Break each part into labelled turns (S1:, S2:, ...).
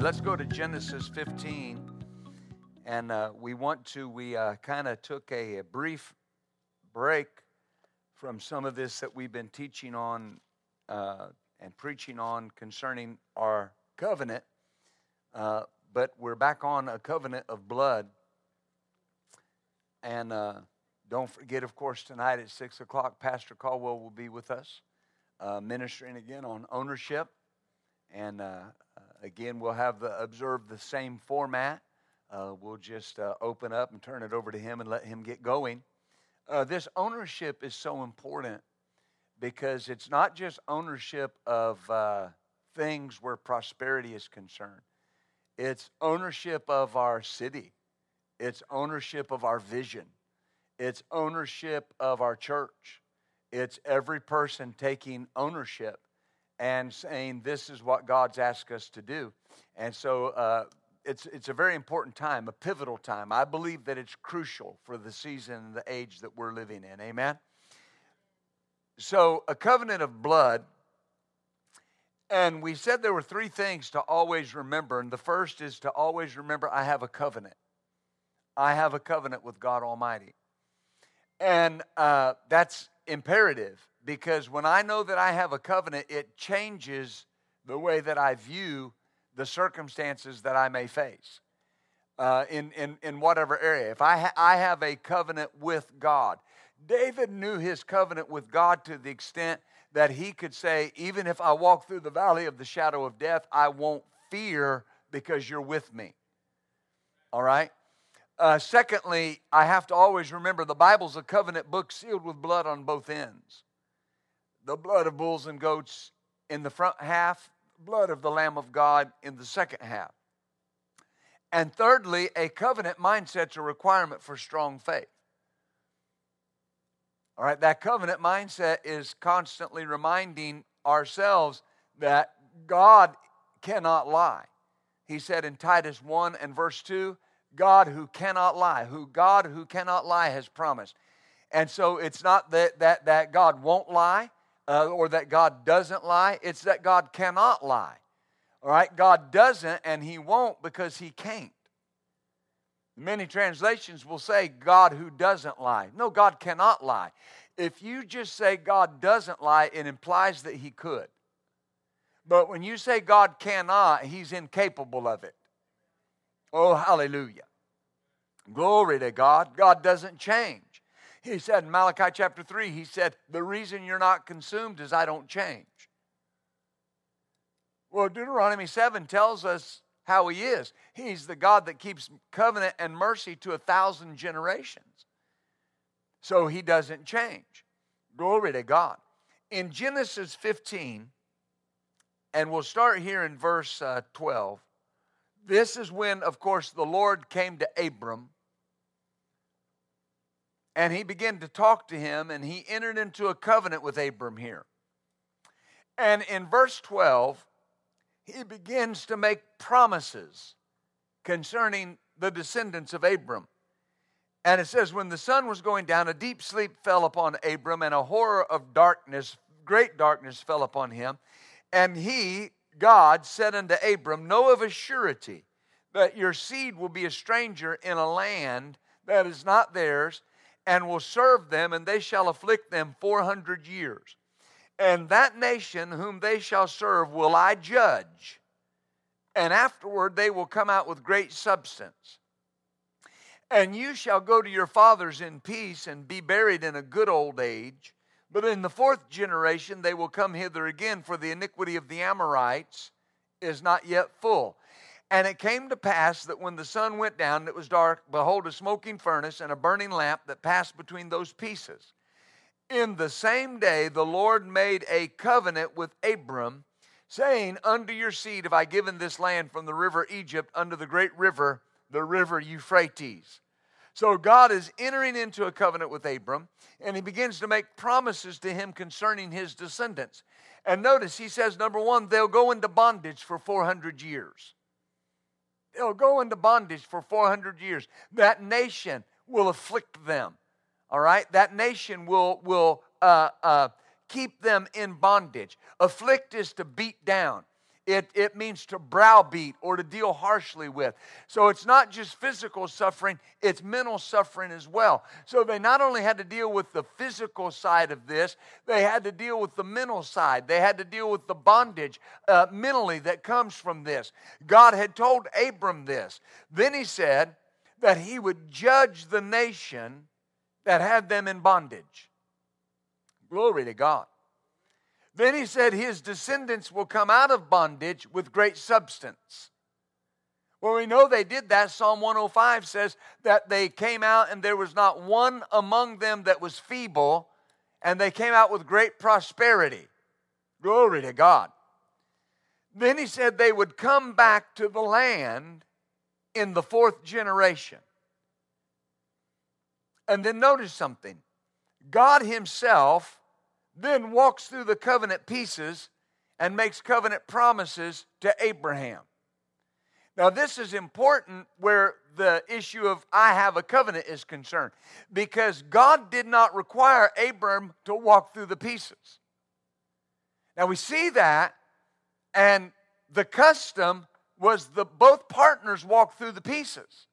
S1: Let's go to Genesis 15. And uh, we want to, we uh, kind of took a, a, brief break from some of this that we've been teaching on uh, and preaching on concerning our covenant. Uh, but we're back on a covenant of blood. And uh, don't forget, of course, tonight at 6 o'clock, Pastor Caldwell will be with us, uh, ministering again on ownership. And Again, we'll have the observe the same format. Uh, we'll just uh, open up and turn it over to him and let him get going. Uh, this ownership is so important because it's not just ownership of uh, things where prosperity is concerned, it's ownership of our city, it's ownership of our vision, it's ownership of our church. It's every person taking ownership and saying, This is what God's asked us to do. And so uh, it's, it's a very important time, a pivotal time. I believe that it's crucial for the season and the age that we're living in. Amen? So, a covenant of blood. And we said there were three things to always remember. And the first is to always remember I have a covenant. I have a covenant with God Almighty. And uh, that's imperative because when I know that I have a covenant, it changes the way that I view the circumstances that I may face uh, in, in, in whatever area. If I, ha- I have a covenant with God, David knew his covenant with God to the extent that he could say, Even if I walk through the valley of the shadow of death, I won't fear because you're with me. All right? Uh, secondly, I have to always remember the Bible's a covenant book sealed with blood on both ends the blood of bulls and goats in the front half, blood of the Lamb of God in the second half. And thirdly, a covenant mindset's a requirement for strong faith. All right, that covenant mindset is constantly reminding ourselves that God cannot lie. He said in Titus 1 and verse 2, God who cannot lie, who God who cannot lie has promised. And so it's not that, that, that God won't lie, uh, or that God doesn't lie. It's that God cannot lie. All right? God doesn't and He won't because He can't. Many translations will say God who doesn't lie. No, God cannot lie. If you just say God doesn't lie, it implies that He could. But when you say God cannot, He's incapable of it. Oh, hallelujah. Glory to God. God doesn't change. He said in Malachi chapter 3, he said, The reason you're not consumed is I don't change. Well, Deuteronomy 7 tells us how he is. He's the God that keeps covenant and mercy to a thousand generations. So he doesn't change. Glory to God. In Genesis 15, and we'll start here in verse uh, 12, this is when, of course, the Lord came to Abram and he began to talk to him, and he entered into a covenant with Abram here. And in verse 12, he begins to make promises concerning the descendants of Abram. And it says, When the sun was going down, a deep sleep fell upon Abram, and a horror of darkness, great darkness, fell upon him. And he, God, said unto Abram, Know of a surety that your seed will be a stranger in a land that is not theirs, and will serve them, and they shall afflict them 400 years. And that nation whom they shall serve will I judge, and afterward they will come out with great substance. And you shall go to your fathers in peace and be buried in a good old age. But in the fourth generation they will come hither again, for the iniquity of the Amorites is not yet full. And it came to pass that when the sun went down it was dark, behold, a smoking furnace and a burning lamp that passed between those pieces. In the same day, the Lord made a covenant with Abram, saying, Unto your seed have I given this land from the river Egypt unto the great river, the river Euphrates. So God is entering into a covenant with Abram, and he begins to make promises to him concerning his descendants. And notice he says, number one, they'll go into bondage for 400 years. They'll go into bondage for 400 years. That nation will afflict them. All right? That nation will, will uh, uh, keep them in bondage. Afflict is to beat down. It, it means to browbeat or to deal harshly with. So it's not just physical suffering, it's mental suffering as well. So they not only had to deal with the physical side of this, they had to deal with the mental side. They had to deal with the bondage uh, mentally that comes from this. God had told Abram this. Then he said that he would judge the nation that had them in bondage. Glory to God. Then he said, His descendants will come out of bondage with great substance. Well, we know they did that. Psalm 105 says that they came out and there was not one among them that was feeble, and they came out with great prosperity. Glory to God. Then he said they would come back to the land in the fourth generation. And then notice something God Himself then walks through the covenant pieces and makes covenant promises to Abraham. Now, this is important where the issue of I have a covenant is concerned because God did not require Abram to walk through the pieces. Now, we see that, and the custom was the both partners walked through the pieces.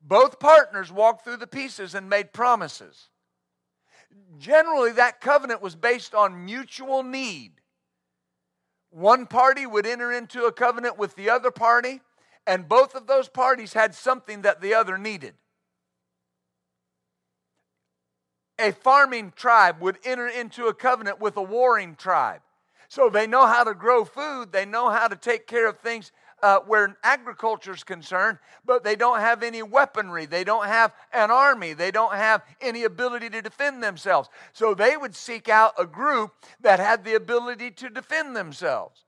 S1: Both partners walked through the pieces and made promises generally that covenant was based on mutual need. One party would enter into a covenant with the other party, and both of those parties had something that the other needed. A farming tribe would enter into a covenant with a warring tribe. So they know how to grow food, they know how to take care of things uh, where agriculture is concerned, but they don't have any weaponry. They don't have an army. They don't have any ability to defend themselves. So they would seek out a group that had the ability to defend themselves.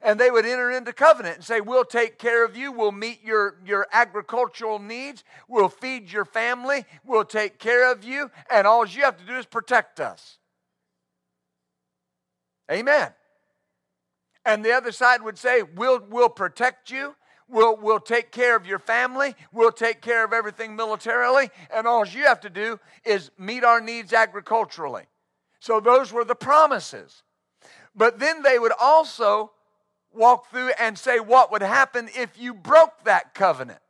S1: And they would enter into covenant and say, We'll take care of you. We'll meet your, your agricultural needs. We'll feed your family. We'll take care of you. And all you have to do is protect us. Amen. And the other side would say, We'll, we'll protect you. We'll, we'll take care of your family. We'll take care of everything militarily. And all you have to do is meet our needs agriculturally. So those were the promises. But then they would also walk through and say what would happen if you broke that covenant.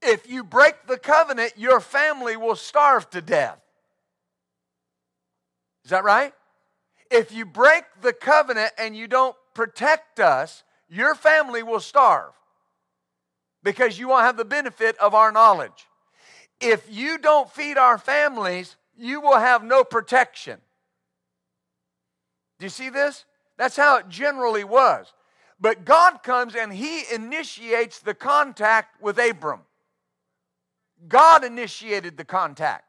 S1: If you break the covenant, your family will starve to death. Is that right? If you break the covenant and you don't protect us, your family will starve because you won't have the benefit of our knowledge. If you don't feed our families, you will have no protection. Do you see this? That's how it generally was. But God comes and He initiates the contact with Abram. God initiated the contact.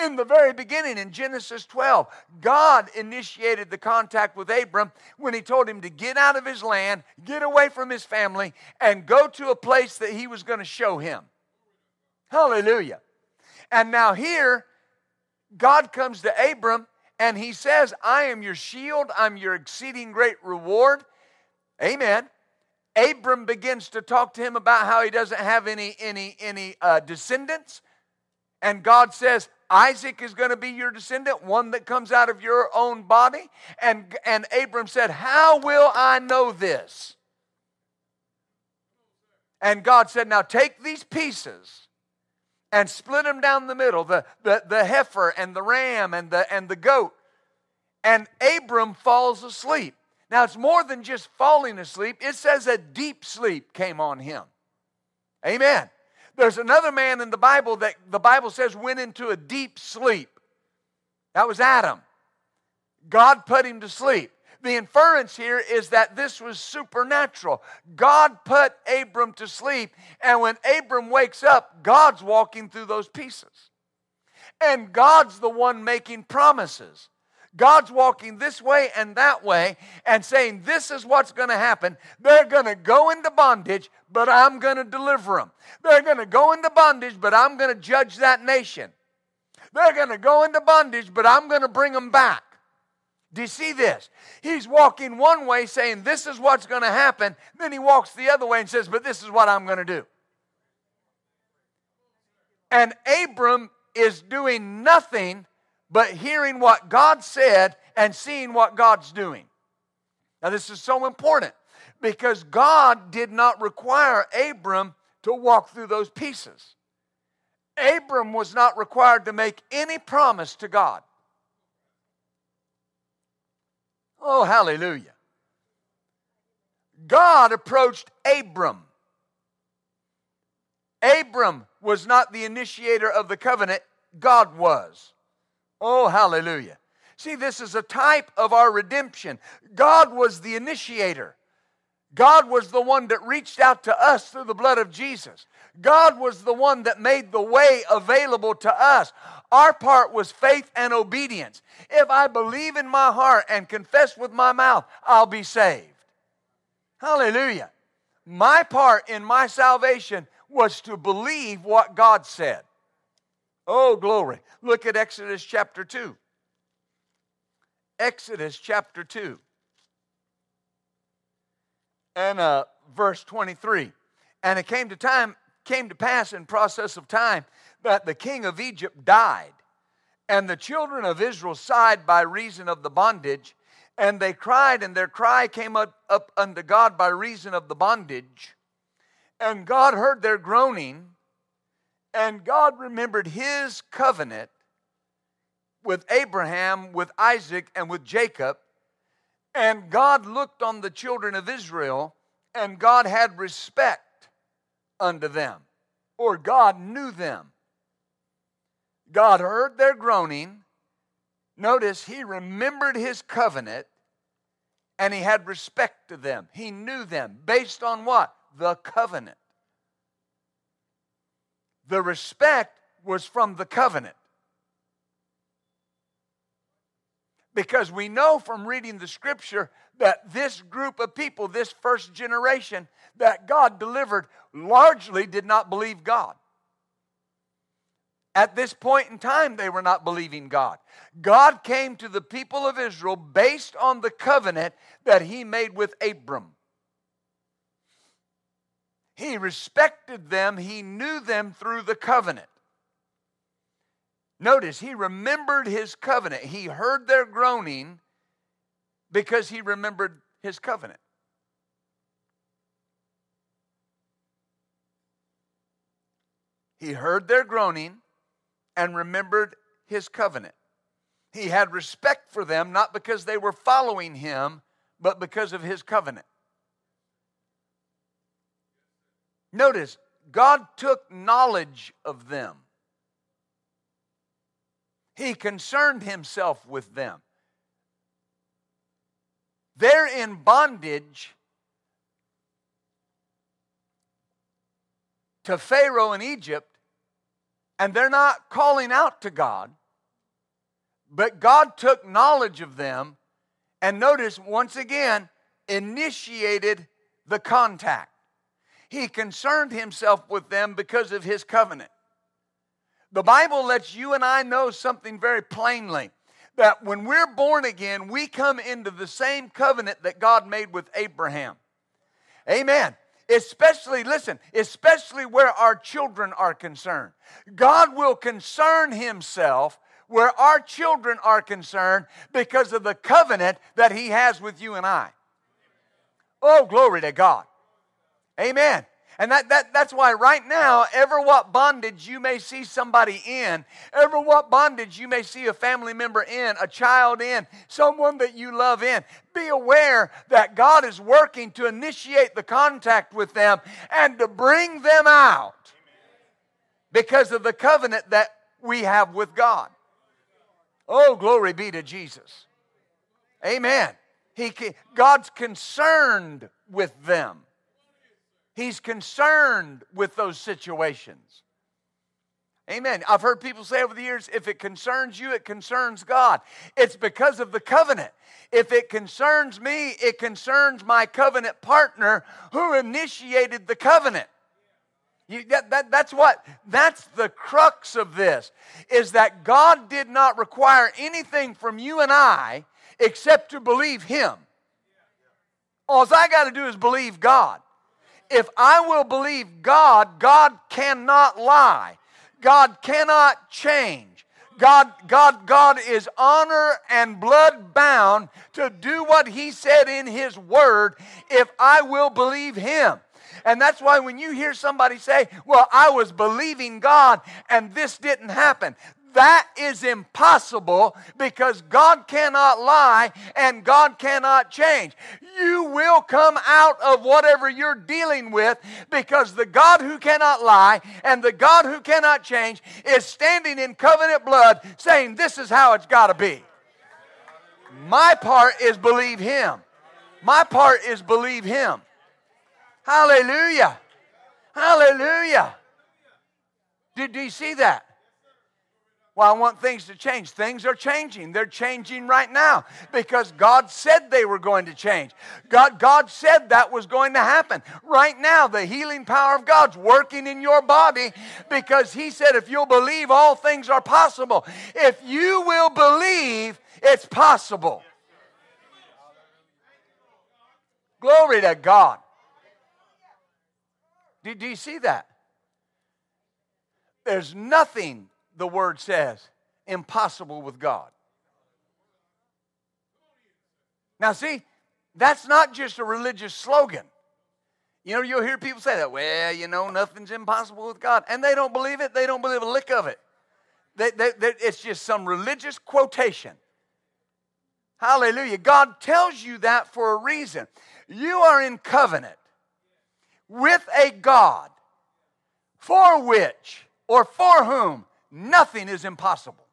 S1: In the very beginning, in Genesis 12, God initiated the contact with Abram when he told him to get out of his land, get away from his family, and go to a place that he was going to show him. Hallelujah. And now here, God comes to Abram and he says, I am your shield, I'm your exceeding great reward. Amen. Abram begins to talk to him about how he doesn't have any any any uh, descendants, and God says, Isaac is going to be your descendant, one that comes out of your own body. And, and Abram said, How will I know this? And God said, Now take these pieces and split them down the middle the, the, the heifer and the ram and the, and the goat. And Abram falls asleep. Now, it's more than just falling asleep, it says a deep sleep came on him. Amen. There's another man in the Bible that the Bible says went into a deep sleep. That was Adam. God put him to sleep. The inference here is that this was supernatural. God put Abram to sleep, and when Abram wakes up, God's walking through those pieces. And God's the one making promises. God's walking this way and that way and saying, This is what's going to happen. They're going to go into bondage, but I'm going to deliver them. They're going to go into bondage, but I'm going to judge that nation. They're going to go into bondage, but I'm going to bring them back. Do you see this? He's walking one way saying, This is what's going to happen. Then he walks the other way and says, But this is what I'm going to do. And Abram is doing nothing but hearing what God said and seeing what God's doing. Now, this is so important because God did not require Abram to walk through those pieces. Abram was not required to make any promise to God. Oh, hallelujah. God approached Abram. Abram was not the initiator of the covenant, God was. Oh, hallelujah. See, this is a type of our redemption. God was the initiator. God was the one that reached out to us through the blood of Jesus. God was the one that made the way available to us. Our part was faith and obedience. If I believe in my heart and confess with my mouth, I'll be saved. Hallelujah. My part in my salvation was to believe what God said. Oh, glory. Look at Exodus chapter 2. Exodus chapter 2 and uh, verse 23. And it came to time, came to pass in process of time that the king of Egypt died, and the children of Israel sighed by reason of the bondage, and they cried, and their cry came up, up unto God by reason of the bondage. And God heard their groaning, and God remembered his covenant with Abraham, with Isaac, and with Jacob. And God looked on the children of Israel, and God had respect unto them, or God knew them. God heard their groaning. Notice he remembered his covenant and he had respect to them. He knew them based on what? The covenant. The respect was from the covenant. Because we know from reading the scripture that this group of people, this first generation that God delivered, largely did not believe God. At this point in time, they were not believing God. God came to the people of Israel based on the covenant that He made with Abram. He respected them, He knew them through the covenant. Notice, He remembered His covenant. He heard their groaning because He remembered His covenant. He heard their groaning and remembered his covenant. He had respect for them not because they were following him, but because of his covenant. Notice, God took knowledge of them. He concerned himself with them. They're in bondage to Pharaoh in Egypt and they're not calling out to God, but God took knowledge of them and notice once again initiated the contact. He concerned himself with them because of his covenant. The Bible lets you and I know something very plainly that when we're born again, we come into the same covenant that God made with Abraham. Amen especially, listen, especially where our children are concerned. God will concern Himself where our children are concerned because of the covenant that He has with you and I. Oh, glory to God. Amen. And that, that, that's why right now, ever what bondage you may see somebody in, ever what bondage you may see a family member in, a child in, someone that you love in, be aware that God is working to initiate the contact with them and to bring them out because of the covenant that we have with God. Oh, glory be to Jesus. Amen. He, God's concerned with them. He's concerned with those situations. Amen. I've heard people say over the years if it concerns you, it concerns God. It's because of the covenant. If it concerns me, it concerns my covenant partner who initiated the covenant. You, that, that, that's what, that's the crux of this, is that God did not require anything from you and I except to believe Him. All I got to do is believe God. If I will believe God, God cannot lie. God cannot change. God, God, God is honor and blood bound to do what He said in His Word if I will believe Him. And that's why when you hear somebody say, Well, I was believing God and this didn't happen, that is impossible because God cannot lie and God cannot change. You will come out of whatever you're dealing with because the God who cannot lie and the God who cannot change is standing in covenant blood saying, This is how it's got to be. My part is believe Him. My part is believe Him. Hallelujah. Hallelujah. Did, do you see that? Well, I want things to change. Things are changing. They're changing right now because God said they were going to change. God, God said that was going to happen. Right now, the healing power of God's working in your body because He said, if you'll believe, all things are possible. If you will believe, it's possible. Glory to God. Do, do you see that? There's nothing, the word says, impossible with God. Now, see, that's not just a religious slogan. You know, you'll hear people say that, well, you know, nothing's impossible with God. And they don't believe it, they don't believe a lick of it. They, they, it's just some religious quotation. Hallelujah. God tells you that for a reason. You are in covenant with a God for which or for whom nothing is impossible.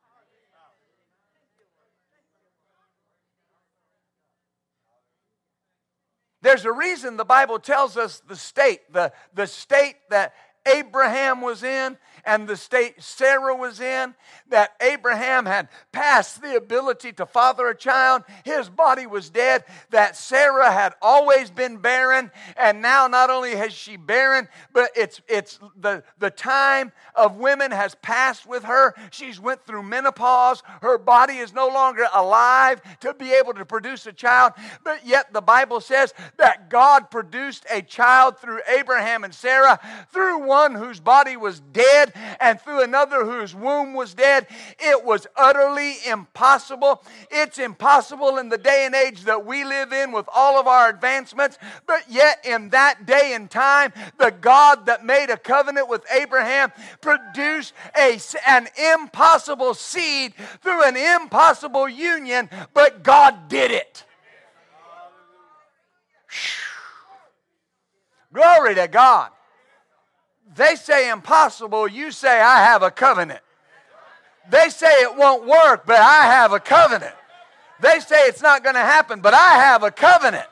S1: There's a reason the Bible tells us the state, the, the state that Abraham was in and the state Sarah was in, that Abraham had passed the ability to father a child. His body was dead, that Sarah had always been barren, and now not only has she barren, but it's, it's the, the time of women has passed with her. She's went through menopause. Her body is no longer alive to be able to produce a child, but yet the Bible says that God produced a child through Abraham and Sarah, through one whose body was dead and through another whose womb was dead. It was utterly impossible. It's impossible in the day and age that we live in with all of our advancements, but yet in that day and time, the God that made a covenant with Abraham produced a, an impossible seed through an impossible union, but God did it. Glory to God. They say impossible, you say, I have a covenant. They say it won't work, but I have a covenant. They say it's not going to happen, but I have a covenant.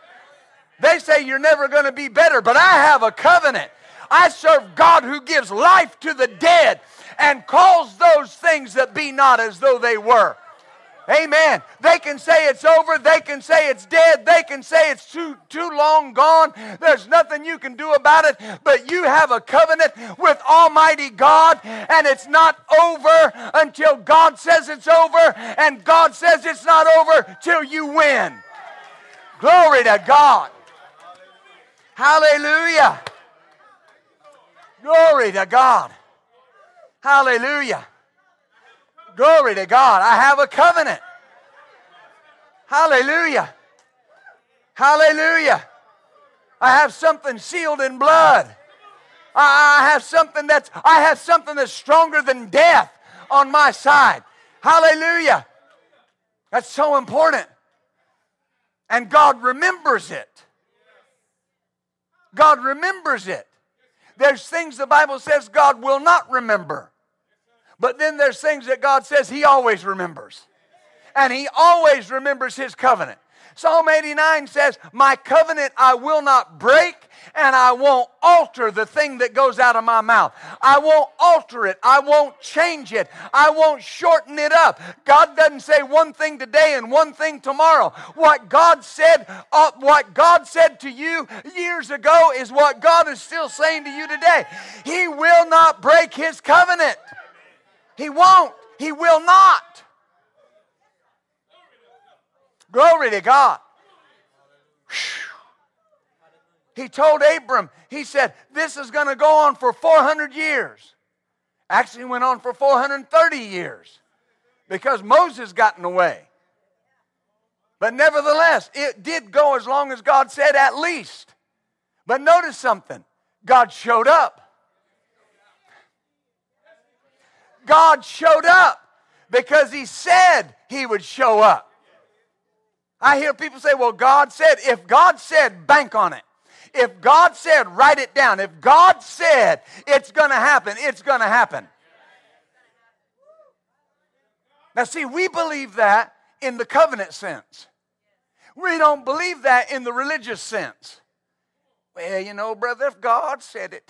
S1: They say you're never going to be better, but I have a covenant. I serve God who gives life to the dead and calls those things that be not as though they were. Amen. They can say it's over. They can say it's dead. They can say it's too, too long gone. There's nothing you can do about it. But you have a covenant with Almighty God, and it's not over until God says it's over, and God says it's not over till you win. Glory to God. Hallelujah. Glory to God. Hallelujah. Glory to God. I have a covenant. Hallelujah. Hallelujah. I have something sealed in blood. I have something that's I have something that's stronger than death on my side. Hallelujah. That's so important. And God remembers it. God remembers it. There's things the Bible says God will not remember. But then there's things that God says He always remembers. and He always remembers His covenant. Psalm 89 says, My covenant I will not break, and I won't alter the thing that goes out of my mouth. I won't alter it. I won't change it. I won't shorten it up. God doesn't say one thing today and one thing tomorrow. What God said, uh, what God said to you years ago is what God is still saying to you today. He will not break his covenant. He won't. He will not. Glory to God. He told Abram, he said, This is going to go on for 400 years. Actually, went on for 430 years because Moses got in the way. But nevertheless, it did go as long as God said at least. But notice something God showed up. God showed up because He said He would show up. I hear people say, well, God said, if God said, bank on it. If God said, write it down. If God said it's going to happen, it's going to happen. Now, see, we believe that in the covenant sense. We don't believe that in the religious sense. Well, you know, brother, if God said it,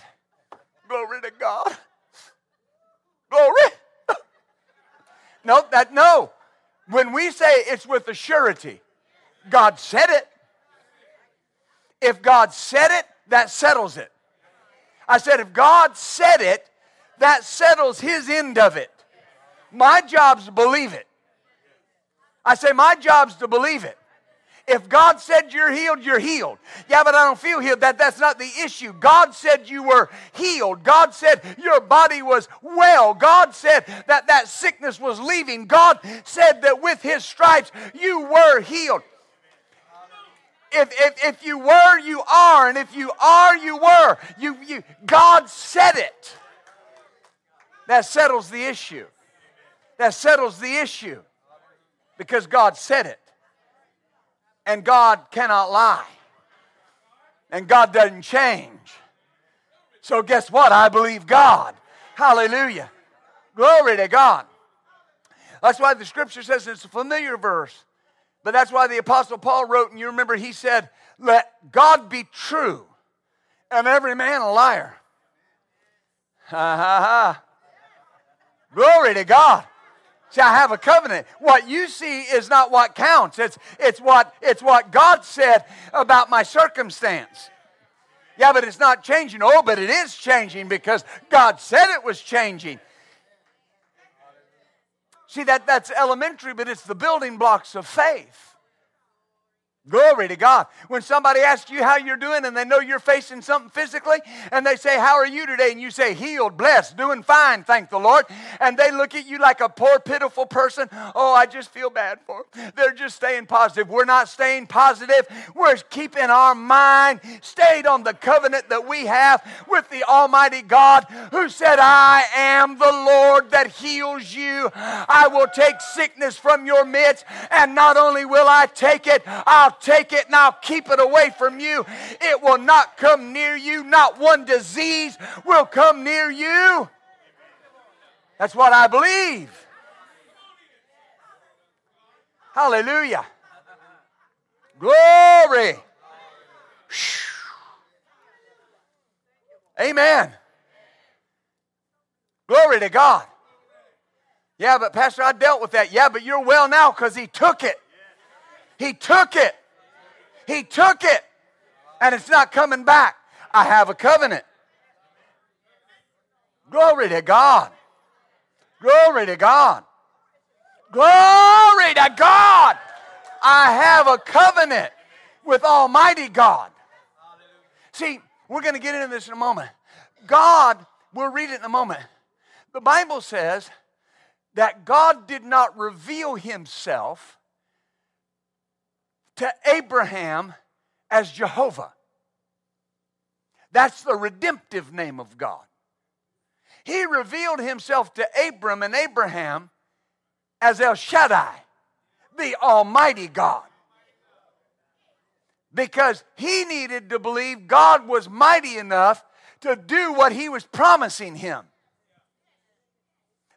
S1: glory to God. Glory. no, that no. When we say it's with a surety, God said it. If God said it, that settles it. I said, if God said it, that settles his end of it. My job's to believe it. I say, my job's to believe it. If God said you're healed, you're healed. Yeah, but I don't feel healed. That, that's not the issue. God said you were healed. God said your body was well. God said that that sickness was leaving. God said that with his stripes you were healed if, if, if you were, you are. And if you are, you were. You, you, God said it. That settles the issue. That settles the issue. Because God said it. And God cannot lie. And God doesn't change. So, guess what? I believe God. Hallelujah. Glory to God. That's why the scripture says it's a familiar verse. But that's why the Apostle Paul wrote, and you remember he said, Let God be true and every man a liar. Ha ha ha. Glory to God. See, I have a covenant. What you see is not what counts. It's, it's, what, it's what God said about my circumstance. Yeah, but it's not changing. Oh, but it is changing because God said it was changing. See, that, that's elementary, but it's the building blocks of faith. Glory to God. When somebody asks you how you're doing and they know you're facing something physically and they say, How are you today? And you say, Healed, blessed, doing fine, thank the Lord. And they look at you like a poor, pitiful person. Oh, I just feel bad for them. They're just staying positive. We're not staying positive. We're keeping our mind stayed on the covenant that we have with the Almighty God who said, I am the Lord that heals you. I will take sickness from your midst. And not only will I take it, I'll take it and I'll keep it away from you. It will not come near you. Not one disease will come near you. That's what I believe. Hallelujah. Glory. Amen. Glory to God. Yeah, but Pastor, I dealt with that. Yeah, but you're well now because he took it. He took it. He took it and it's not coming back. I have a covenant. Glory to God. Glory to God. Glory to God. I have a covenant with Almighty God. See, we're going to get into this in a moment. God, we'll read it in a moment. The Bible says that God did not reveal himself to Abraham as Jehovah. That's the redemptive name of God. He revealed himself to Abram and Abraham as El Shaddai, the Almighty God. Because he needed to believe God was mighty enough to do what he was promising him.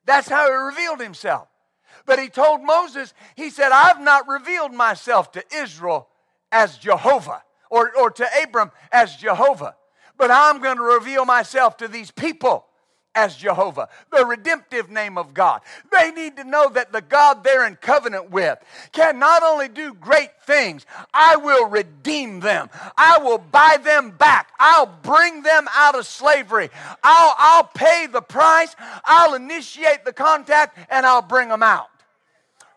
S1: That's how he revealed himself. But he told Moses, he said, I've not revealed myself to Israel as Jehovah or, or to Abram as Jehovah, but I'm going to reveal myself to these people as Jehovah, the redemptive name of God. They need to know that the God they're in covenant with can not only do great things, I will redeem them. I will buy them back. I'll bring them out of slavery. I'll, I'll pay the price. I'll initiate the contact and I'll bring them out.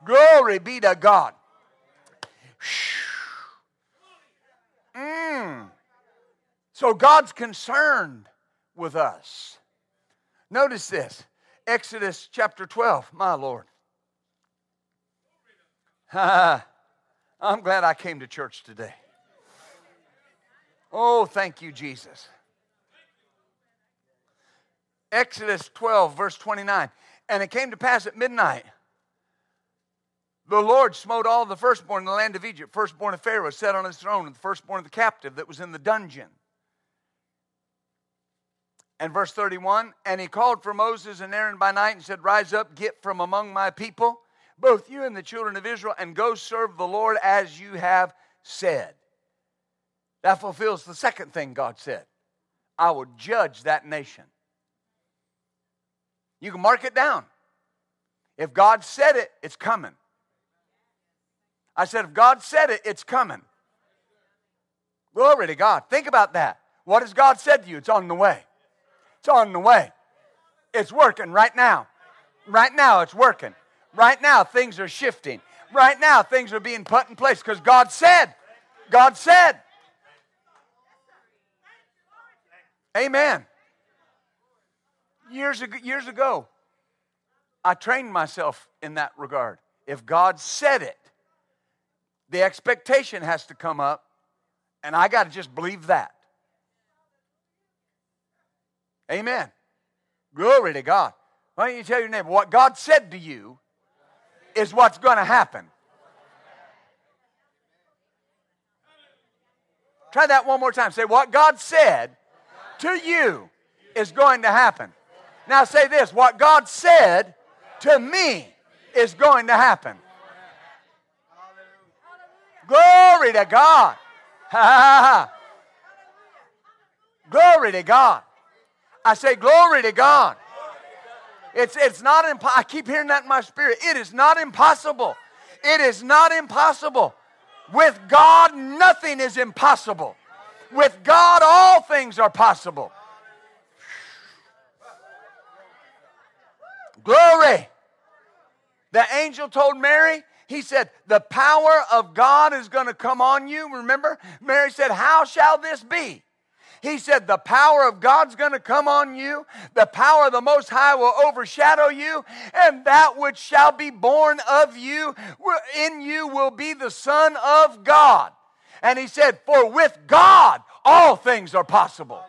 S1: Glory be to God. Mm. So God's concerned with us. Notice this Exodus chapter 12, my Lord. I'm glad I came to church today. Oh, thank you, Jesus. Exodus 12, verse 29. And it came to pass at midnight, the Lord smote all the firstborn in the land of Egypt, firstborn of Pharaoh sat on his throne, and the firstborn of the captive that was in the dungeon. And verse 31 And he called for Moses and Aaron by night and said, Rise up, get from among my people, both you and the children of Israel, and go serve the Lord as you have said. That fulfills the second thing God said I will judge that nation. You can mark it down. If God said it, it's coming. I said, if God said it, it's coming. Glory to God. Think about that. What has God said to you? It's on the way. It's on the way. It's working right now. Right now, it's working. Right now, things are shifting. Right now, things are being put in place because God said. God said. Amen. Years ago, years ago, I trained myself in that regard. If God said it, the expectation has to come up, and I got to just believe that. Amen. Glory to God. Why don't you tell your neighbor what God said to you is what's going to happen? Try that one more time. Say, what God said to you is going to happen. Now say this what God said to me is going to happen. Glory to God. Glory to God. I say, Glory to God. It's, it's not impossible. I keep hearing that in my spirit. It is not impossible. It is not impossible. With God, nothing is impossible. With God, all things are possible. Glory. The angel told Mary, he said, The power of God is going to come on you. Remember? Mary said, How shall this be? He said, The power of God's going to come on you, the power of the Most High will overshadow you, and that which shall be born of you, in you will be the Son of God. And he said, For with God all things are possible.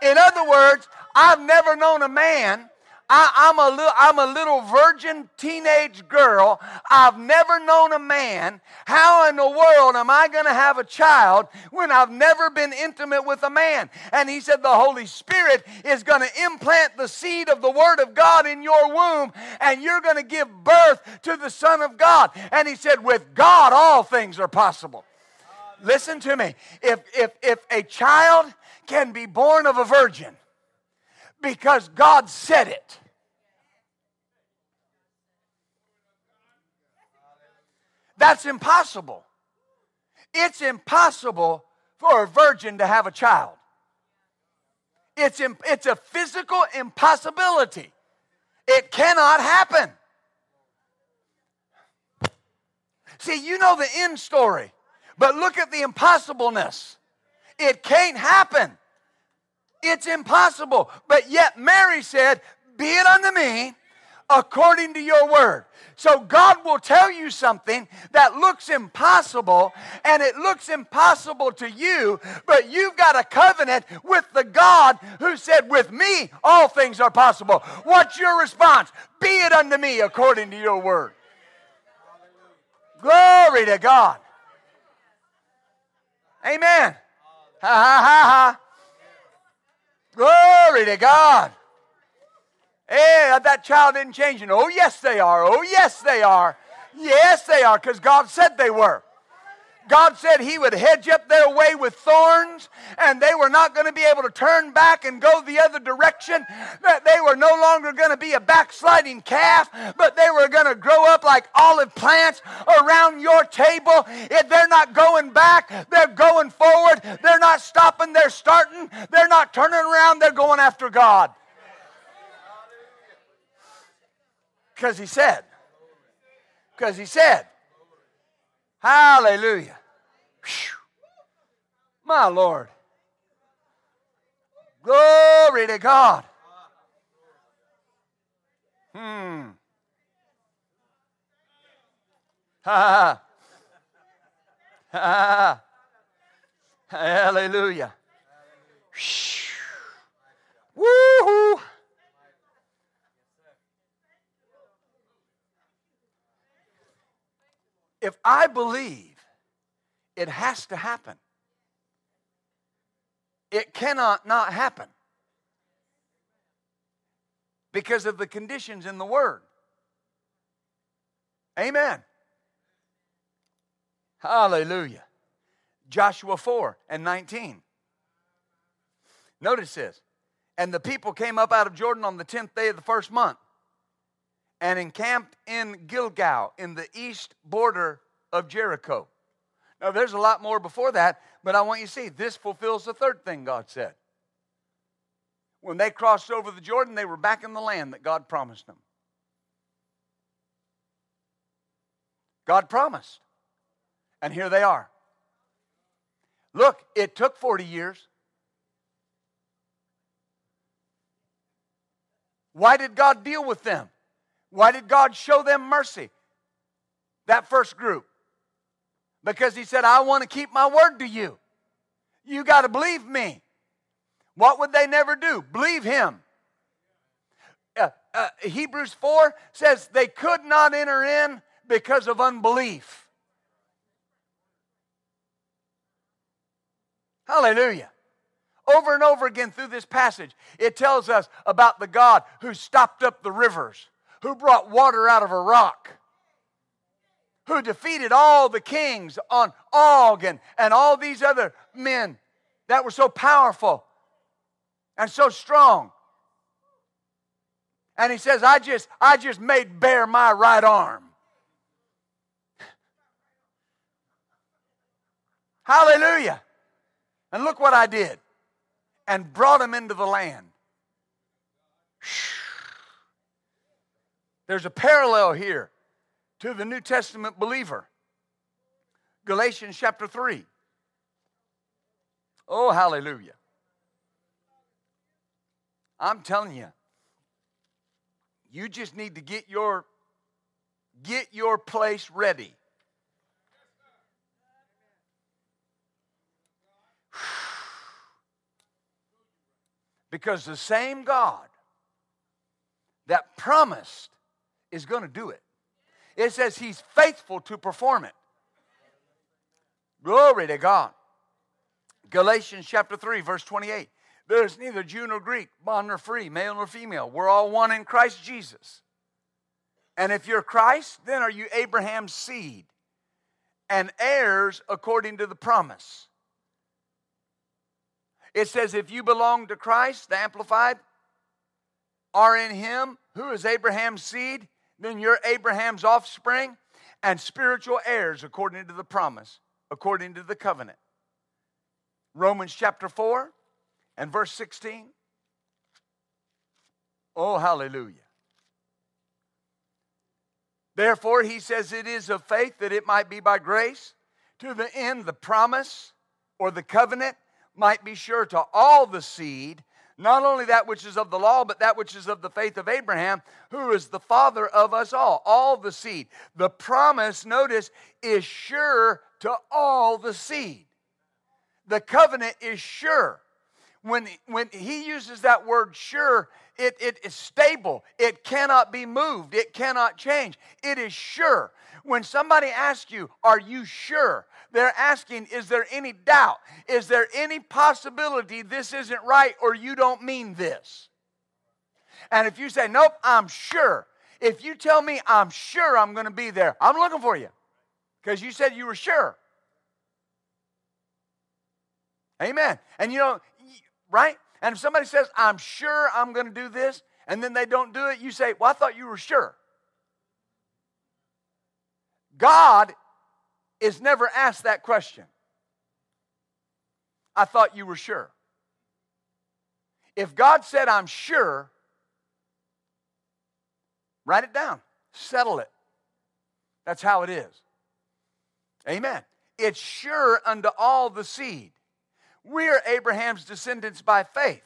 S1: In other words, I've never known a man I, am a little, I'm a little virgin teenage girl. I've never known a man. How in the world am I going to have a child when I've never been intimate with a man? And he said, The Holy Spirit is going to implant the seed of the Word of God in your womb, and you're going to give birth to the Son of God. And he said, With God, all things are possible. Listen to me. If, if, if a child can be born of a virgin because God said it, That's impossible. It's impossible for a virgin to have a child. It's, it's a physical impossibility. It cannot happen. See, you know the end story, but look at the impossibleness. It can't happen. It's impossible. But yet Mary said, Be it unto me according to your word. So God will tell you something that looks impossible, and it looks impossible to you, but you've got a covenant with the God who said, With me, all things are possible. What's your response? Be it unto me according to your word. Glory to God. Amen. Ha ha ha ha. Glory to God. Hey, that child isn't changing. Oh, yes, they are. Oh, yes, they are. Yes, they are, because God said they were. God said He would hedge up their way with thorns, and they were not going to be able to turn back and go the other direction. That they were no longer going to be a backsliding calf, but they were going to grow up like olive plants around your table. If they're not going back, they're going forward. They're not stopping, they're starting. They're not turning around, they're going after God. Because He said, because He said, Hallelujah. Whew. My Lord. Glory to God. Hmm. Ha ha. Ha. Hallelujah. Woo-hoo. If I believe it has to happen, it cannot not happen because of the conditions in the Word. Amen. Hallelujah. Joshua 4 and 19. Notice this. And the people came up out of Jordan on the 10th day of the first month and encamped in Gilgal in the east border of Jericho. Now, there's a lot more before that, but I want you to see this fulfills the third thing God said. When they crossed over the Jordan, they were back in the land that God promised them. God promised. And here they are. Look, it took 40 years. Why did God deal with them? Why did God show them mercy? That first group. Because He said, I want to keep my word to you. You got to believe me. What would they never do? Believe Him. Uh, uh, Hebrews 4 says they could not enter in because of unbelief. Hallelujah. Over and over again through this passage, it tells us about the God who stopped up the rivers who brought water out of a rock, who defeated all the kings on Og and, and all these other men that were so powerful and so strong. And he says, I just, I just made bare my right arm. Hallelujah. And look what I did. And brought him into the land. There's a parallel here to the New Testament believer. Galatians chapter 3. Oh, hallelujah. I'm telling you, you just need to get your get your place ready. Because the same God that promised is going to do it. It says he's faithful to perform it. Glory to God. Galatians chapter 3, verse 28. There's neither Jew nor Greek, bond nor free, male nor female. We're all one in Christ Jesus. And if you're Christ, then are you Abraham's seed and heirs according to the promise. It says, if you belong to Christ, the Amplified, are in him, who is Abraham's seed, then you're Abraham's offspring and spiritual heirs according to the promise, according to the covenant. Romans chapter 4 and verse 16. Oh, hallelujah. Therefore, he says it is of faith that it might be by grace, to the end the promise or the covenant might be sure to all the seed not only that which is of the law, but that which is of the faith of Abraham, who is the father of us all, all the seed. The promise, notice, is sure to all the seed. The covenant is sure. When, when he uses that word sure, it, it is stable. It cannot be moved. It cannot change. It is sure. When somebody asks you, Are you sure? They're asking, Is there any doubt? Is there any possibility this isn't right or you don't mean this? And if you say, Nope, I'm sure, if you tell me I'm sure I'm going to be there, I'm looking for you because you said you were sure. Amen. And you know, right? And if somebody says, I'm sure I'm going to do this, and then they don't do it, you say, Well, I thought you were sure. God is never asked that question. I thought you were sure. If God said, I'm sure, write it down, settle it. That's how it is. Amen. It's sure unto all the seed. We're Abraham's descendants by faith.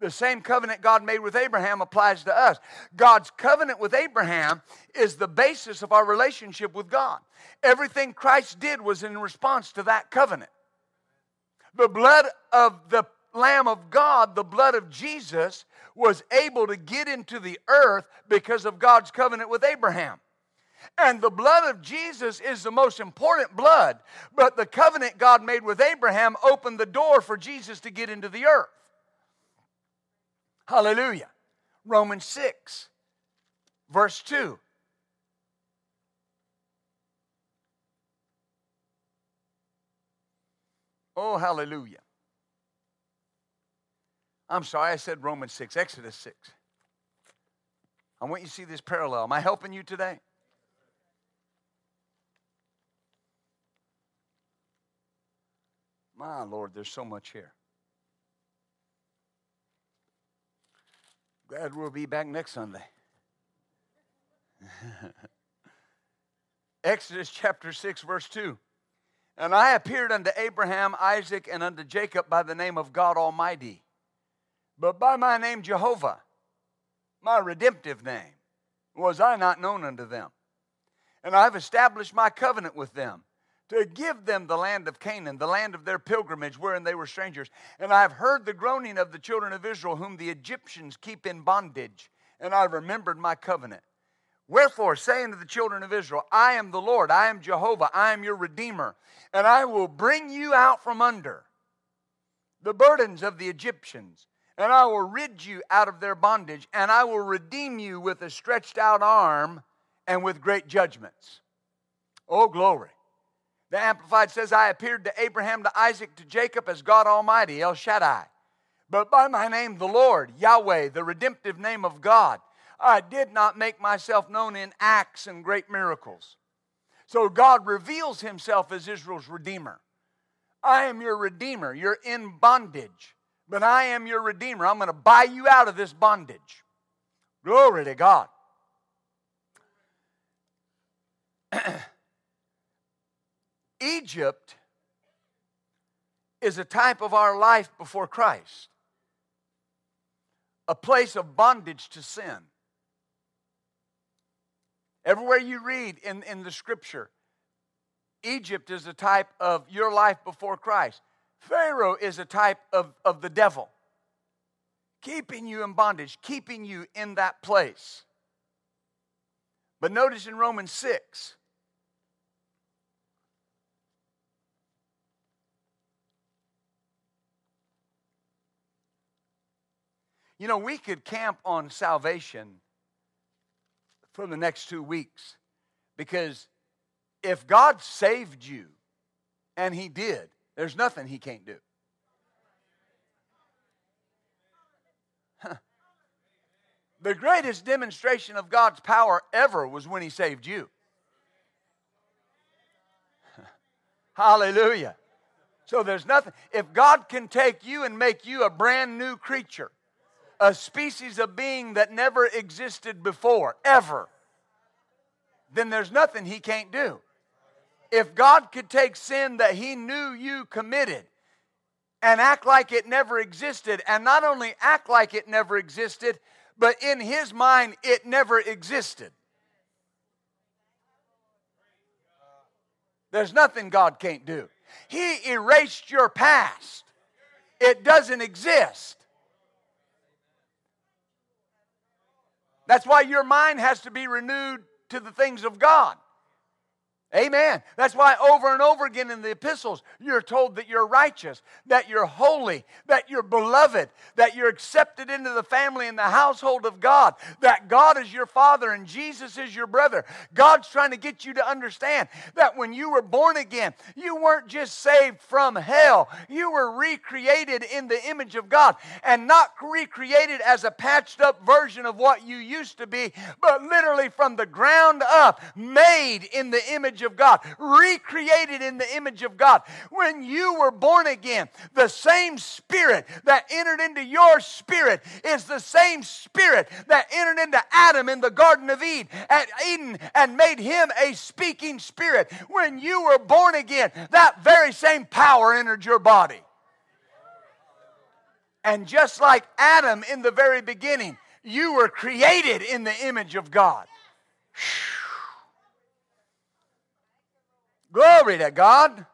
S1: The same covenant God made with Abraham applies to us. God's covenant with Abraham is the basis of our relationship with God. Everything Christ did was in response to that covenant. The blood of the Lamb of God, the blood of Jesus, was able to get into the earth because of God's covenant with Abraham. And the blood of Jesus is the most important blood, but the covenant God made with Abraham opened the door for Jesus to get into the earth. Hallelujah. Romans 6, verse 2. Oh, hallelujah. I'm sorry, I said Romans 6, Exodus 6. I want you to see this parallel. Am I helping you today? My Lord, there's so much here. Glad we'll be back next Sunday. Exodus chapter 6, verse 2. And I appeared unto Abraham, Isaac, and unto Jacob by the name of God Almighty, but by my name Jehovah, my redemptive name, was I not known unto them. And I have established my covenant with them to give them the land of Canaan, the land of their pilgrimage, wherein they were strangers. And I have heard the groaning of the children of Israel, whom the Egyptians keep in bondage, and I remembered my covenant. Wherefore, saying to the children of Israel, I am the Lord, I am Jehovah, I am your Redeemer, and I will bring you out from under the burdens of the Egyptians, and I will rid you out of their bondage, and I will redeem you with a stretched out arm and with great judgments. Oh, glory. The Amplified says, I appeared to Abraham, to Isaac, to Jacob as God Almighty, El Shaddai. But by my name, the Lord, Yahweh, the redemptive name of God, I did not make myself known in acts and great miracles. So God reveals himself as Israel's Redeemer. I am your Redeemer. You're in bondage, but I am your Redeemer. I'm going to buy you out of this bondage. Glory to God. Egypt is a type of our life before Christ, a place of bondage to sin. Everywhere you read in, in the scripture, Egypt is a type of your life before Christ. Pharaoh is a type of, of the devil, keeping you in bondage, keeping you in that place. But notice in Romans 6, You know, we could camp on salvation for the next two weeks because if God saved you, and He did, there's nothing He can't do. The greatest demonstration of God's power ever was when He saved you. Hallelujah. So there's nothing. If God can take you and make you a brand new creature, a species of being that never existed before, ever, then there's nothing He can't do. If God could take sin that He knew you committed and act like it never existed, and not only act like it never existed, but in His mind it never existed. There's nothing God can't do. He erased your past, it doesn't exist. That's why your mind has to be renewed to the things of God. Amen. That's why over and over again in the epistles, you're told that you're righteous, that you're holy, that you're beloved, that you're accepted into the family and the household of God, that God is your father and Jesus is your brother. God's trying to get you to understand that when you were born again, you weren't just saved from hell, you were recreated in the image of God and not recreated as a patched up version of what you used to be, but literally from the ground up, made in the image of God, recreated in the image of God. When you were born again, the same spirit that entered into your spirit is the same spirit that entered into Adam in the Garden of Eden, at Eden and made him a speaking spirit. When you were born again, that very same power entered your body. And just like Adam in the very beginning, you were created in the image of God. Glory to God.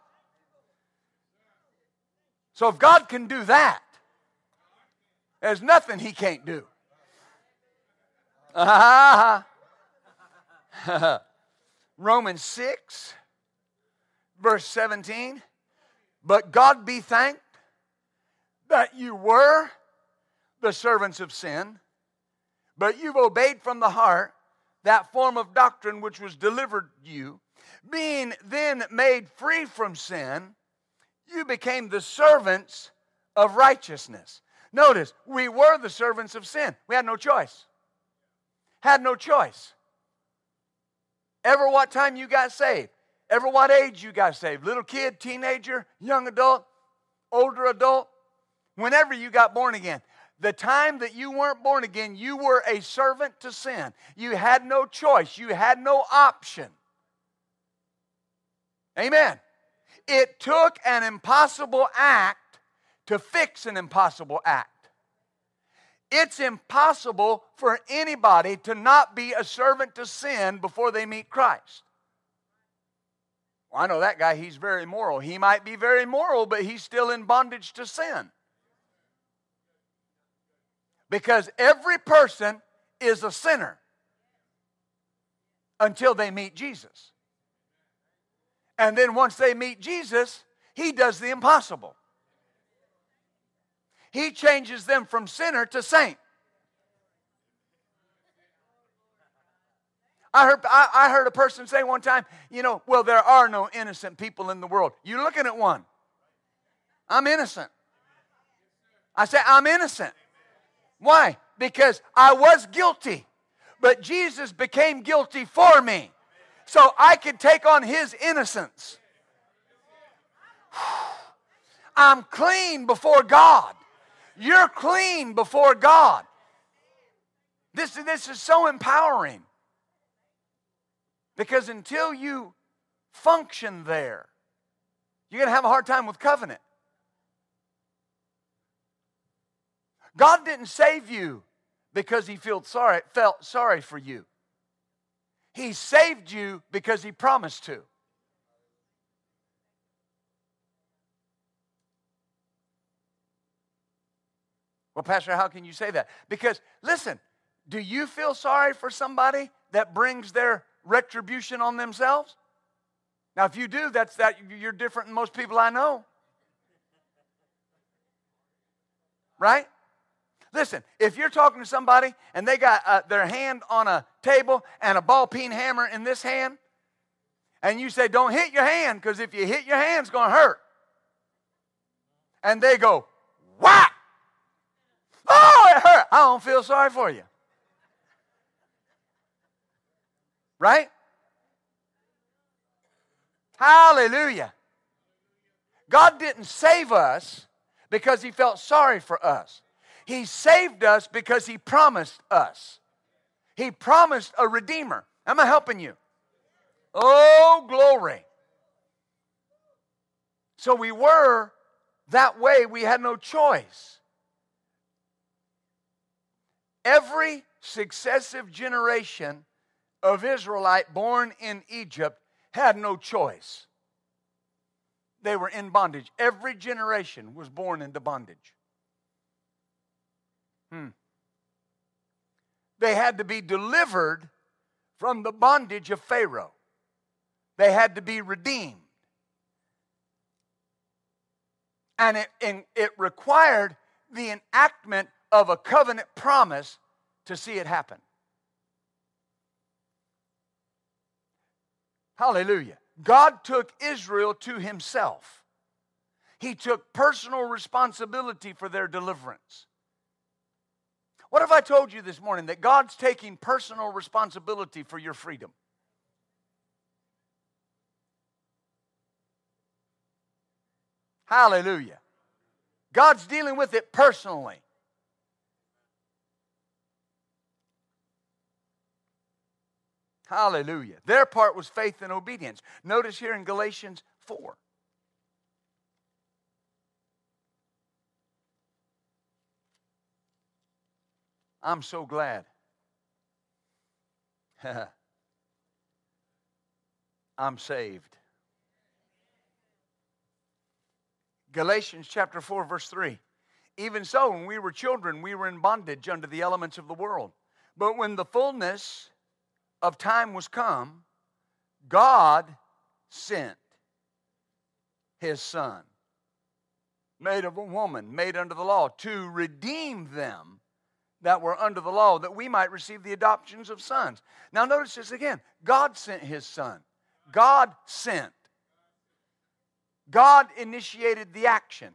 S1: So if God can do that, there's nothing he can't do. Uh-huh. Romans 6, verse 17. But God be thanked that you were the servants of sin, but you've obeyed from the heart that form of doctrine which was delivered you being then made free from sin, you became the servants of righteousness. Notice, we were the servants of sin. We had no choice. Had no choice. Ever what time you got saved? Ever what age you got saved? Little kid, teenager, young adult, older adult? Whenever you got born again. The time that you weren't born again, you were a servant to sin. You had no choice. You had no option. Amen. It took an impossible act to fix an impossible act. It's impossible for anybody to not be a servant to sin before they meet Christ. Well, I know that guy, he's very moral. He might be very moral, but he's still in bondage to sin. Because every person is a sinner until they meet Jesus. And then once they meet Jesus, he does the impossible. He changes them from sinner to saint. I heard, I, I, heard a person say one time, you know, well, there are no innocent people in the world. You're looking at one. I'm innocent. I say, I'm innocent. Why? Because I was guilty, but Jesus became guilty for me so I could take on his innocence. I'm clean before God. You're clean before God. This, this is so empowering. Because until you function there, you're going to have a hard time with covenant. God didn't save you because he felt sorry, felt sorry for you. He saved you because He promised to. Well, Pastor, how can you say that? Because, listen, do you feel sorry for somebody that brings their retribution on themselves? Now, if you do, that's that you're different than most people I know. Right? Listen, if you're talking to somebody and they got uh, their hand on a table and a ball peen hammer in this hand, and you say, Don't hit your hand, because if you hit your hand, it's going to hurt. And they go, Whack! Oh, it hurt. I don't feel sorry for you. Right? Hallelujah. God didn't save us because he felt sorry for us. He saved us because He promised us. He promised a Redeemer. Am I helping you? Oh, glory. So we were that way, we had no choice. Every successive generation of Israelite born in Egypt had no choice. They were in bondage. Every generation was born into bondage. Hmm. They had to be delivered from the bondage of Pharaoh. they had to be redeemed. And it, and it required the enactment of a covenant promise to see it happen. Hallelujah. God took Israel to himself. He took personal responsibility for their deliverance. What if I told you this morning that God's taking personal responsibility for your freedom? Hallelujah. God's dealing with it personally. Hallelujah. Their part was faith and obedience. Notice here in Galatians 4. I'm so glad. I'm saved. Galatians chapter 4, verse 3. Even so, when we were children, we were in bondage under the elements of the world. But when the fullness of time was come, God sent his son, made of a woman, made under the law, to redeem them that were under the law, that we might receive the adoptions of sons. Now, notice this again God sent his son. God sent. God initiated the action.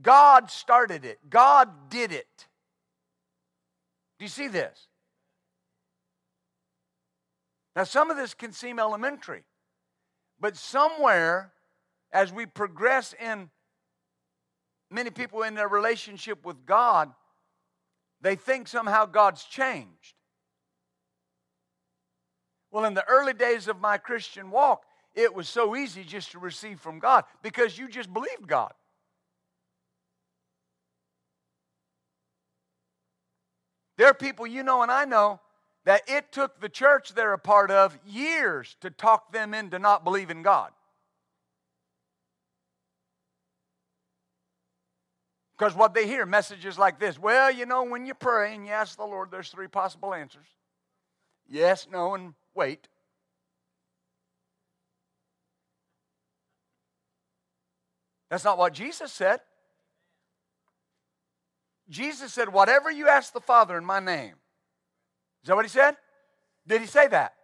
S1: God started it. God did it. Do you see this? Now, some of this can seem elementary, but somewhere as we progress in many people in their relationship with God, they think somehow God's changed. Well, in the early days of my Christian walk, it was so easy just to receive from God because you just believed God. There are people you know and I know that it took the church they're a part of years to talk them into not believing God. Because what they hear, messages like this well, you know, when you pray and you ask the Lord, there's three possible answers yes, no, and wait. That's not what Jesus said. Jesus said, Whatever you ask the Father in my name. Is that what he said? Did he say that?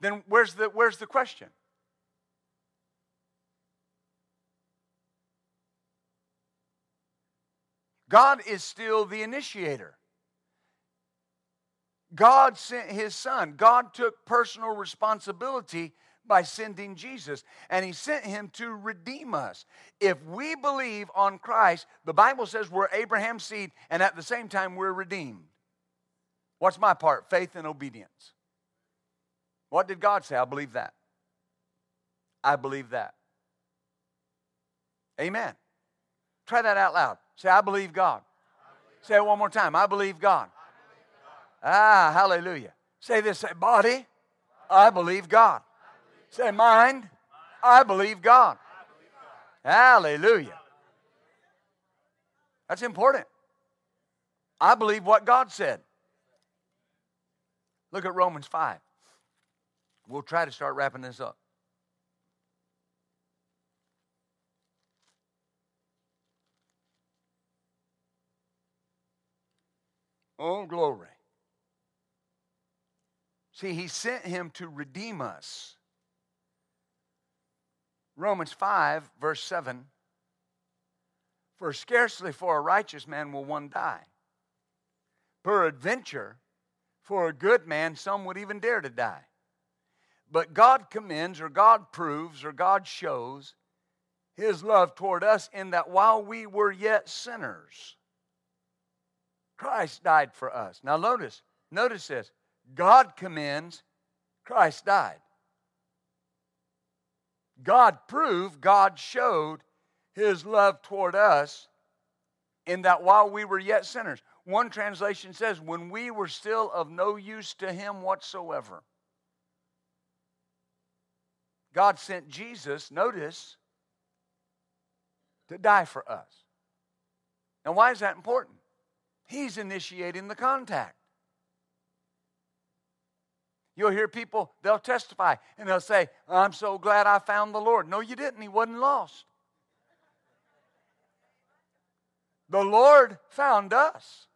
S1: Then where's the, where's the question? God is still the initiator. God sent his son. God took personal responsibility by sending Jesus, and he sent him to redeem us. If we believe on Christ, the Bible says we're Abraham's seed, and at the same time, we're redeemed. What's my part? Faith and obedience. What did God say? I believe that. I believe that. Amen. Try that out loud. Say, I believe God. Say it one more time. I believe God. Ah, hallelujah. Say this. Say, body, I believe God. Say, mind, I believe God. Hallelujah. That's important. I believe what God said. Look at Romans 5. We'll try to start wrapping this up. Oh, glory. See, he sent him to redeem us. Romans 5, verse 7 For scarcely for a righteous man will one die. Peradventure, for a good man, some would even dare to die. But God commends, or God proves, or God shows his love toward us in that while we were yet sinners, Christ died for us. Now notice, notice this. God commends, Christ died. God proved, God showed his love toward us in that while we were yet sinners. One translation says, when we were still of no use to him whatsoever. God sent Jesus, notice, to die for us. Now, why is that important? He's initiating the contact. You'll hear people, they'll testify and they'll say, I'm so glad I found the Lord. No, you didn't. He wasn't lost. The Lord found us.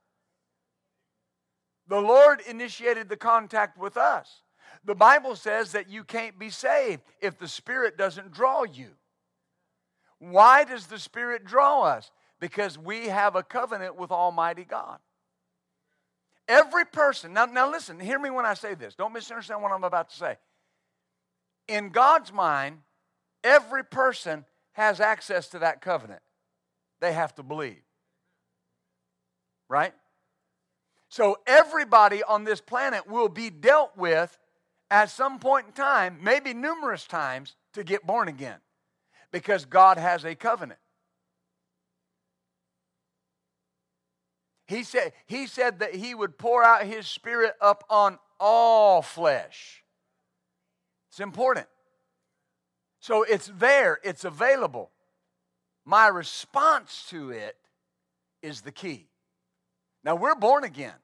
S1: The Lord initiated the contact with us. The Bible says that you can't be saved if the Spirit doesn't draw you. Why does the Spirit draw us? Because we have a covenant with Almighty God. Every person, now, now listen, hear me when I say this. Don't misunderstand what I'm about to say. In God's mind, every person has access to that covenant. They have to believe. Right? So everybody on this planet will be dealt with at some point in time, maybe numerous times, to get born again because God has a covenant. He said, he said that he would pour out his spirit up on all flesh. It's important. So it's there, it's available. My response to it is the key. Now we're born again.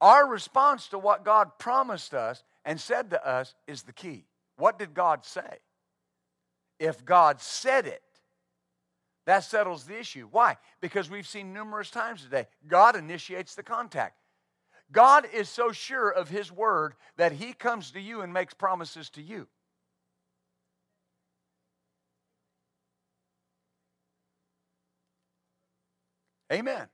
S1: Our response to what God promised us and said to us is the key. What did God say? If God said it, that settles the issue. Why? Because we've seen numerous times today, God initiates the contact. God is so sure of His word that He comes to you and makes promises to you. Amen.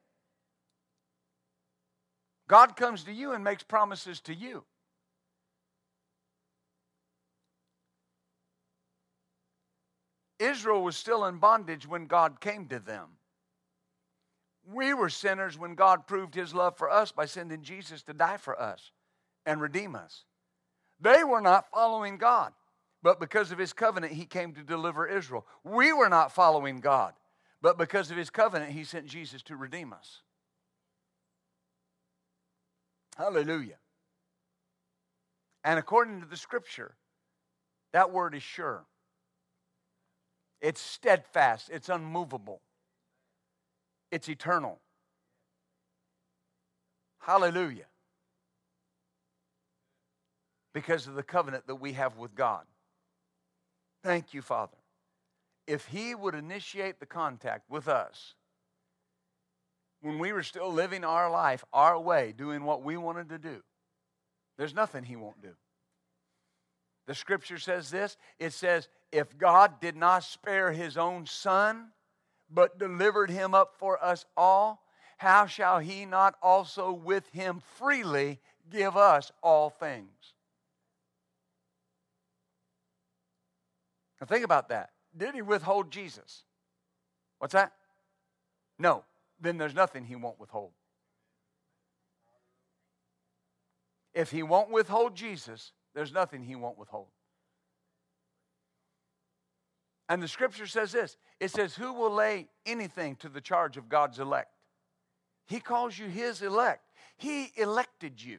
S1: God comes to you and makes promises to you. Israel was still in bondage when God came to them. We were sinners when God proved his love for us by sending Jesus to die for us and redeem us. They were not following God, but because of his covenant, he came to deliver Israel. We were not following God, but because of his covenant, he sent Jesus to redeem us. Hallelujah. And according to the scripture, that word is sure. It's steadfast, it's unmovable, it's eternal. Hallelujah. Because of the covenant that we have with God. Thank you, Father. If He would initiate the contact with us when we were still living our life our way, doing what we wanted to do, there's nothing He won't do. The scripture says this it says, if God did not spare his own son, but delivered him up for us all, how shall he not also with him freely give us all things? Now think about that. Did he withhold Jesus? What's that? No. Then there's nothing he won't withhold. If he won't withhold Jesus, there's nothing he won't withhold. And the scripture says this it says, Who will lay anything to the charge of God's elect? He calls you his elect. He elected you.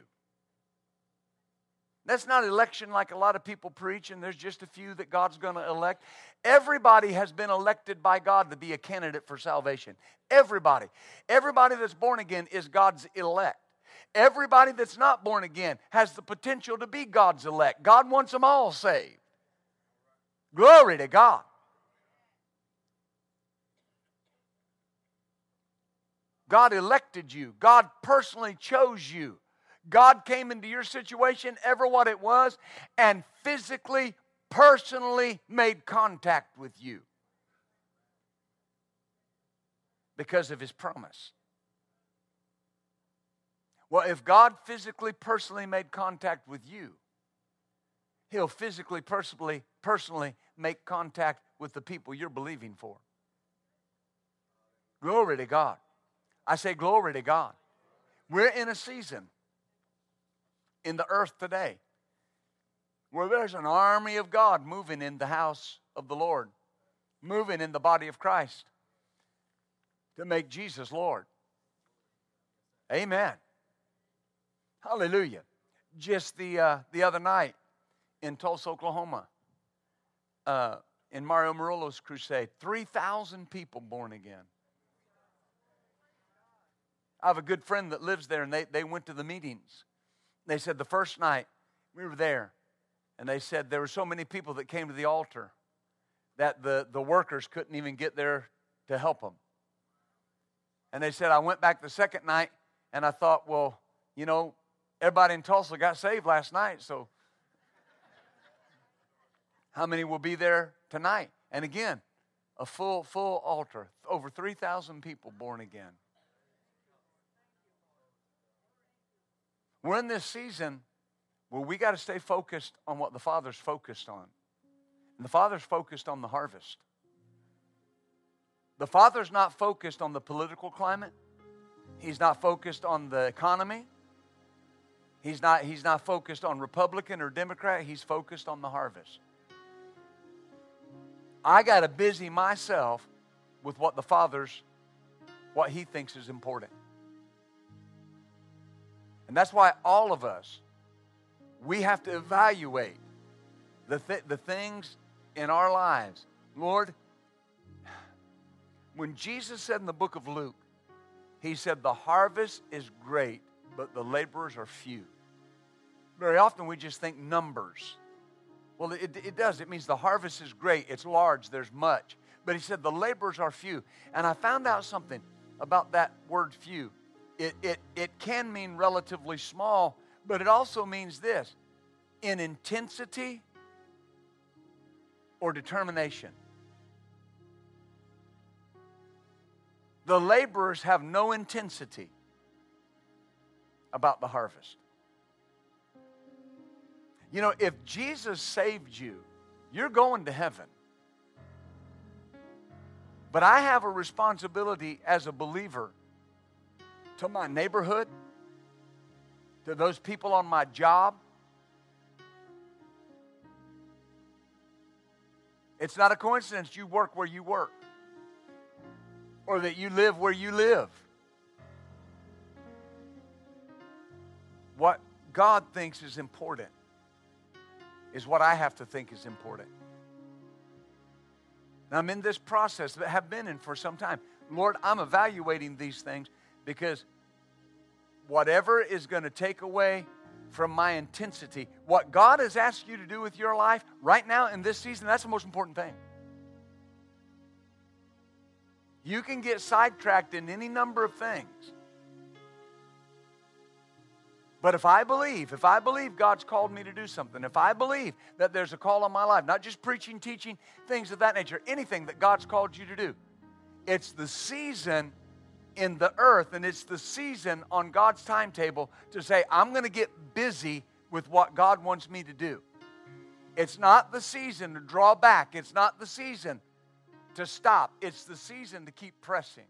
S1: That's not election like a lot of people preach, and there's just a few that God's going to elect. Everybody has been elected by God to be a candidate for salvation. Everybody. Everybody that's born again is God's elect. Everybody that's not born again has the potential to be God's elect. God wants them all saved. Glory to God. God elected you. God personally chose you. God came into your situation, ever what it was, and physically, personally made contact with you because of his promise. Well, if God physically, personally made contact with you, He'll physically, personally, personally make contact with the people you're believing for. Glory to God. I say, Glory to God. We're in a season in the earth today where there's an army of God moving in the house of the Lord, moving in the body of Christ to make Jesus Lord. Amen. Hallelujah. Just the, uh, the other night in Tulsa, Oklahoma, uh, in Mario Murillo's crusade, 3,000 people born again. I have a good friend that lives there, and they, they went to the meetings. They said the first night we were there, and they said there were so many people that came to the altar that the, the workers couldn't even get there to help them. And they said, I went back the second night and I thought, well, you know, everybody in Tulsa got saved last night, so how many will be there tonight? And again, a full, full altar, over 3,000 people born again. We're in this season where we got to stay focused on what the Father's focused on. And the Father's focused on the harvest. The Father's not focused on the political climate. He's not focused on the economy. He's not, he's not focused on Republican or Democrat. He's focused on the harvest. I got to busy myself with what the Father's, what He thinks is important. And that's why all of us, we have to evaluate the, th- the things in our lives. Lord, when Jesus said in the book of Luke, He said, The harvest is great, but the laborers are few. Very often we just think numbers. Well, it, it does. It means the harvest is great, it's large, there's much. But he said the laborers are few. And I found out something about that word few. It, it, it can mean relatively small, but it also means this in intensity or determination. The laborers have no intensity about the harvest. You know, if Jesus saved you, you're going to heaven. But I have a responsibility as a believer to my neighborhood, to those people on my job. It's not a coincidence you work where you work or that you live where you live. What God thinks is important is what I have to think is important. Now, I'm in this process that have been in for some time. Lord, I'm evaluating these things because whatever is going to take away from my intensity, what God has asked you to do with your life right now in this season, that's the most important thing. You can get sidetracked in any number of things. But if I believe, if I believe God's called me to do something, if I believe that there's a call on my life, not just preaching, teaching, things of that nature, anything that God's called you to do, it's the season in the earth and it's the season on God's timetable to say, I'm going to get busy with what God wants me to do. It's not the season to draw back, it's not the season to stop, it's the season to keep pressing.